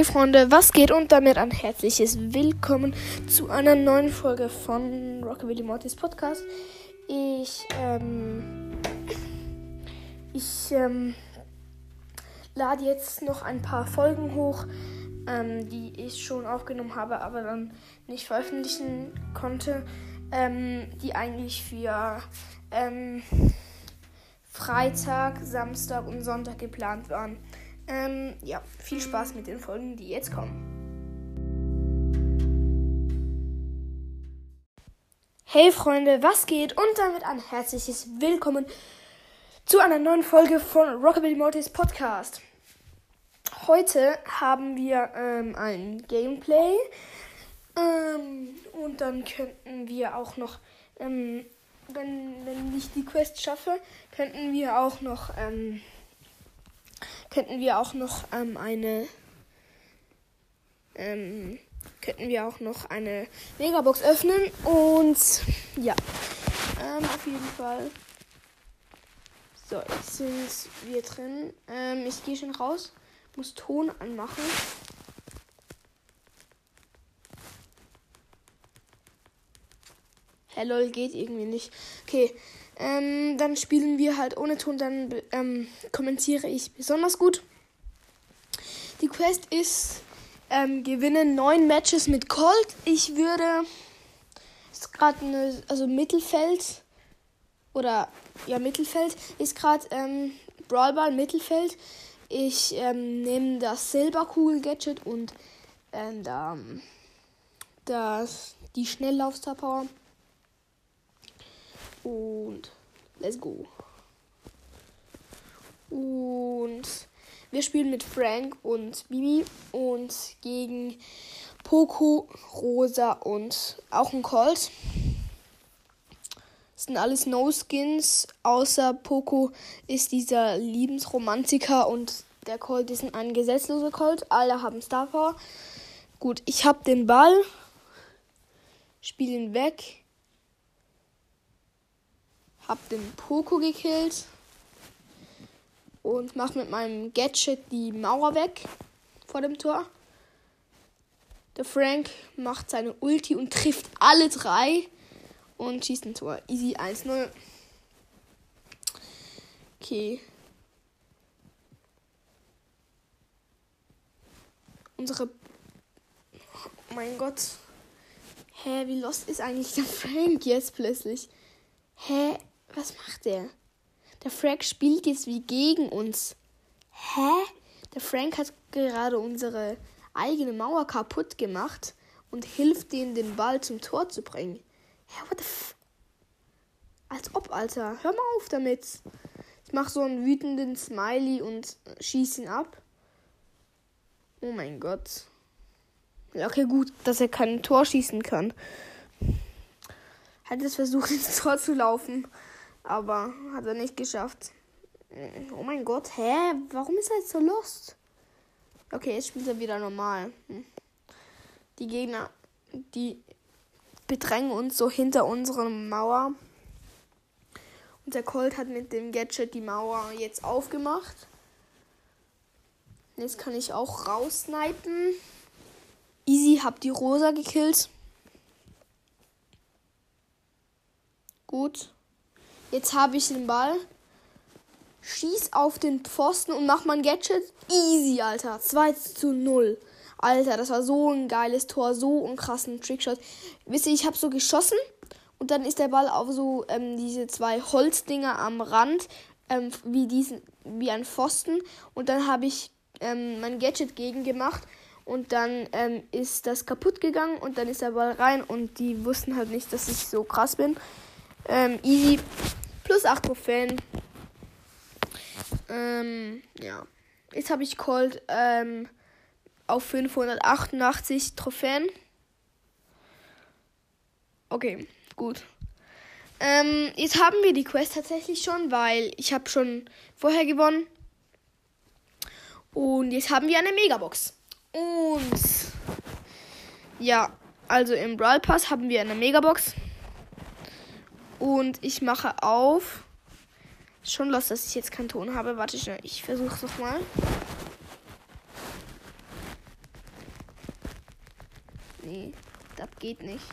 Hey Freunde, was geht und damit ein herzliches Willkommen zu einer neuen Folge von Rockabilly Mortis Podcast. Ich, ähm, ich, ähm, lade jetzt noch ein paar Folgen hoch, ähm, die ich schon aufgenommen habe, aber dann nicht veröffentlichen konnte, ähm, die eigentlich für, ähm, Freitag, Samstag und Sonntag geplant waren. Ähm, ja, viel Spaß mit den Folgen, die jetzt kommen. Hey Freunde, was geht? Und damit ein herzliches Willkommen zu einer neuen Folge von Rockabilly Mortis Podcast. Heute haben wir ähm, ein Gameplay ähm, und dann könnten wir auch noch, ähm, wenn, wenn ich die Quest schaffe, könnten wir auch noch ähm, könnten wir auch noch ähm, eine ähm, könnten wir auch noch eine Megabox öffnen und ja. Ähm, auf jeden Fall. So jetzt sind wir drin. Ähm, ich gehe schon raus muss Ton anmachen Hello geht irgendwie nicht okay ähm, dann spielen wir halt ohne Ton, dann ähm, kommentiere ich besonders gut. Die Quest ist, ähm, gewinnen neun Matches mit Colt. Ich würde, ist gerade eine, also Mittelfeld, oder, ja, Mittelfeld, ist gerade, ähm, Brawlball Mittelfeld. Ich ähm, nehme das Silberkugel-Gadget und ähm, da, das, die Schnelllauf-Star Power. Und let's go. Und wir spielen mit Frank und Bibi und gegen Poco, Rosa und auch ein Colt. Das sind alles No-Skins, außer Poco ist dieser Liebensromantiker und der Colt ist ein gesetzloser Colt. Alle haben Star Power. Gut, ich habe den Ball, spiele ihn weg hab den Poco gekillt und mach mit meinem Gadget die Mauer weg vor dem Tor. Der Frank macht seine Ulti und trifft alle drei und schießt ein Tor. Easy 1-0. Okay. Unsere. Oh mein Gott. Hä, wie lost ist eigentlich der Frank jetzt plötzlich? Hä? Was macht der? Der Frank spielt jetzt wie gegen uns. Hä? Der Frank hat gerade unsere eigene Mauer kaputt gemacht und hilft denen, den Ball zum Tor zu bringen. Hä, what the f Als ob, Alter. Hör mal auf damit. Ich mach so einen wütenden Smiley und schieß ihn ab. Oh mein Gott. Ja, okay, gut, dass er kein Tor schießen kann. Hat es versucht, ins Tor zu laufen. Aber hat er nicht geschafft. Oh mein Gott, hä? Warum ist er jetzt so lost? Okay, jetzt spielt er wieder normal. Hm. Die Gegner, die bedrängen uns so hinter unserer Mauer. Und der Colt hat mit dem Gadget die Mauer jetzt aufgemacht. Jetzt kann ich auch raussnipen. Easy, hab die Rosa gekillt. Gut. Jetzt habe ich den Ball. Schieß auf den Pfosten und mach mein Gadget. Easy, Alter. 2 zu 0. Alter, das war so ein geiles Tor. So ein krassen Trickshot. Wisst ihr, ich habe so geschossen. Und dann ist der Ball auf so ähm, diese zwei Holzdinger am Rand. Ähm, wie, diesen, wie ein Pfosten. Und dann habe ich ähm, mein Gadget gegen gemacht. Und dann ähm, ist das kaputt gegangen. Und dann ist der Ball rein. Und die wussten halt nicht, dass ich so krass bin. Ähm, easy. Plus 8 Trophäen. Ähm, ja. Jetzt habe ich Cold ähm, auf 588 Trophäen. Okay, gut. Ähm, jetzt haben wir die Quest tatsächlich schon, weil ich habe schon vorher gewonnen. Und jetzt haben wir eine Megabox. Und ja, also im Brawl Pass haben wir eine Megabox. Und ich mache auf. Schon los, dass ich jetzt keinen Ton habe. Warte schnell, ich versuche es nochmal. Nee, das geht nicht.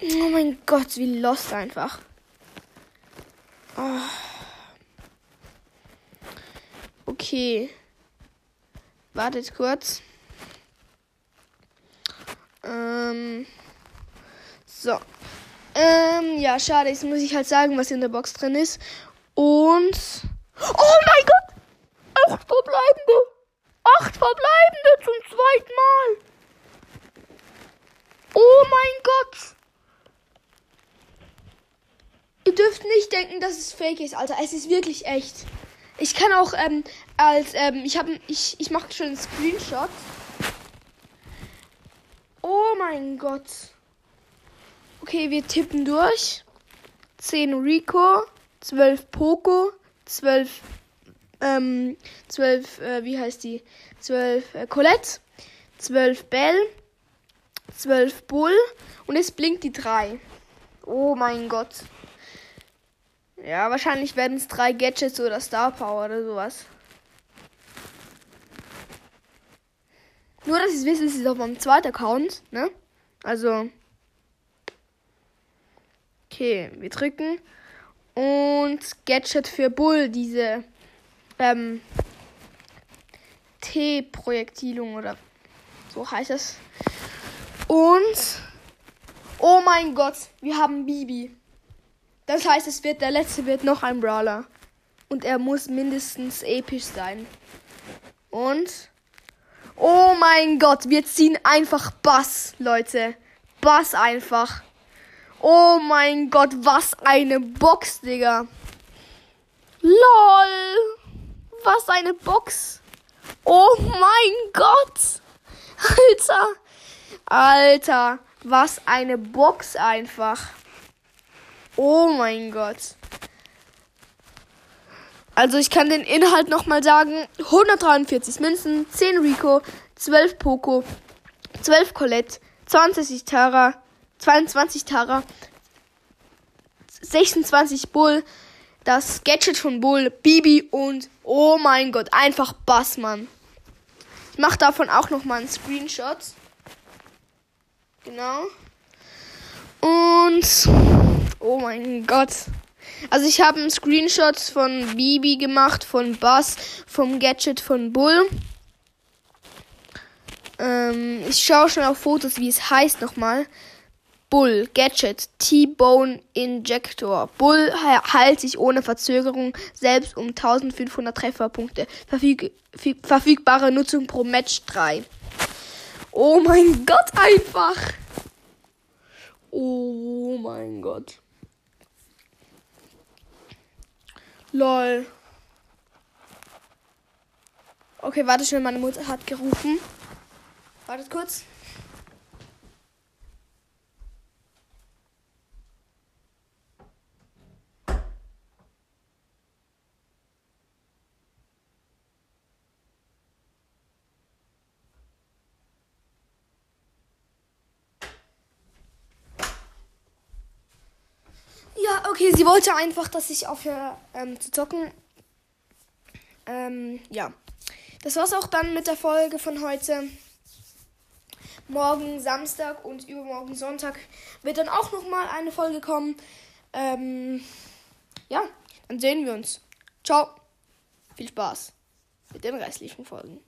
Oh mein Gott, wie lost einfach. Oh. Okay. Wartet kurz. Ähm. So. Ähm, ja, schade. Jetzt muss ich halt sagen, was in der Box drin ist. Und. Oh mein Gott! Acht verbleibende! Acht verbleibende zum zweiten Mal! Oh mein Gott! Ihr dürft nicht denken, dass es fake ist, Alter. Es ist wirklich echt. Ich kann auch ähm, als ähm, ich habe ich ich mache schon einen Screenshot. Oh mein Gott. Okay, wir tippen durch. 10 Rico, 12 Poco, 12 ähm 12 äh, wie heißt die? 12 äh, Colette, 12 Bell, 12 Bull und es blinkt die 3. Oh mein Gott. Ja, wahrscheinlich werden es drei Gadgets oder Star Power oder sowas. Nur, dass ich es wissen, es ist auf meinem zweiten Account, ne? Also. Okay, wir drücken. Und Gadget für Bull, diese ähm, T-Projektilung oder so heißt das. Und oh mein Gott, wir haben Bibi. Das heißt, es wird der letzte wird noch ein Brawler. Und er muss mindestens episch sein. Und. Oh mein Gott, wir ziehen einfach Bass, Leute. Bass einfach. Oh mein Gott, was eine Box, Digga. LOL. Was eine Box. Oh mein Gott. Alter. Alter, was eine Box einfach. Oh mein Gott. Also ich kann den Inhalt nochmal sagen. 143 Münzen, 10 Rico, 12 Poco, 12 Colette, 20 Tara, 22 Tara, 26 Bull, das Gadget von Bull, Bibi und oh mein Gott, einfach Bassmann. Ich mache davon auch nochmal einen Screenshot. Genau. Und Oh mein Gott. Also ich habe einen Screenshot von Bibi gemacht, von Bass, vom Gadget von Bull. Ähm, ich schaue schon auf Fotos, wie es heißt nochmal. Bull, Gadget, T-Bone Injector. Bull heilt sich ohne Verzögerung selbst um 1500 Trefferpunkte. Verfüg verfügbare Nutzung pro Match 3. Oh mein Gott, einfach. Oh mein Gott. Lol. Okay, warte schnell, meine Mutter hat gerufen. Wartet kurz. Okay, sie wollte einfach, dass ich aufhöre ähm, zu zocken. Ähm, ja. Das war's auch dann mit der Folge von heute. Morgen Samstag und übermorgen Sonntag wird dann auch nochmal eine Folge kommen. Ähm, ja, dann sehen wir uns. Ciao. Viel Spaß mit den restlichen Folgen.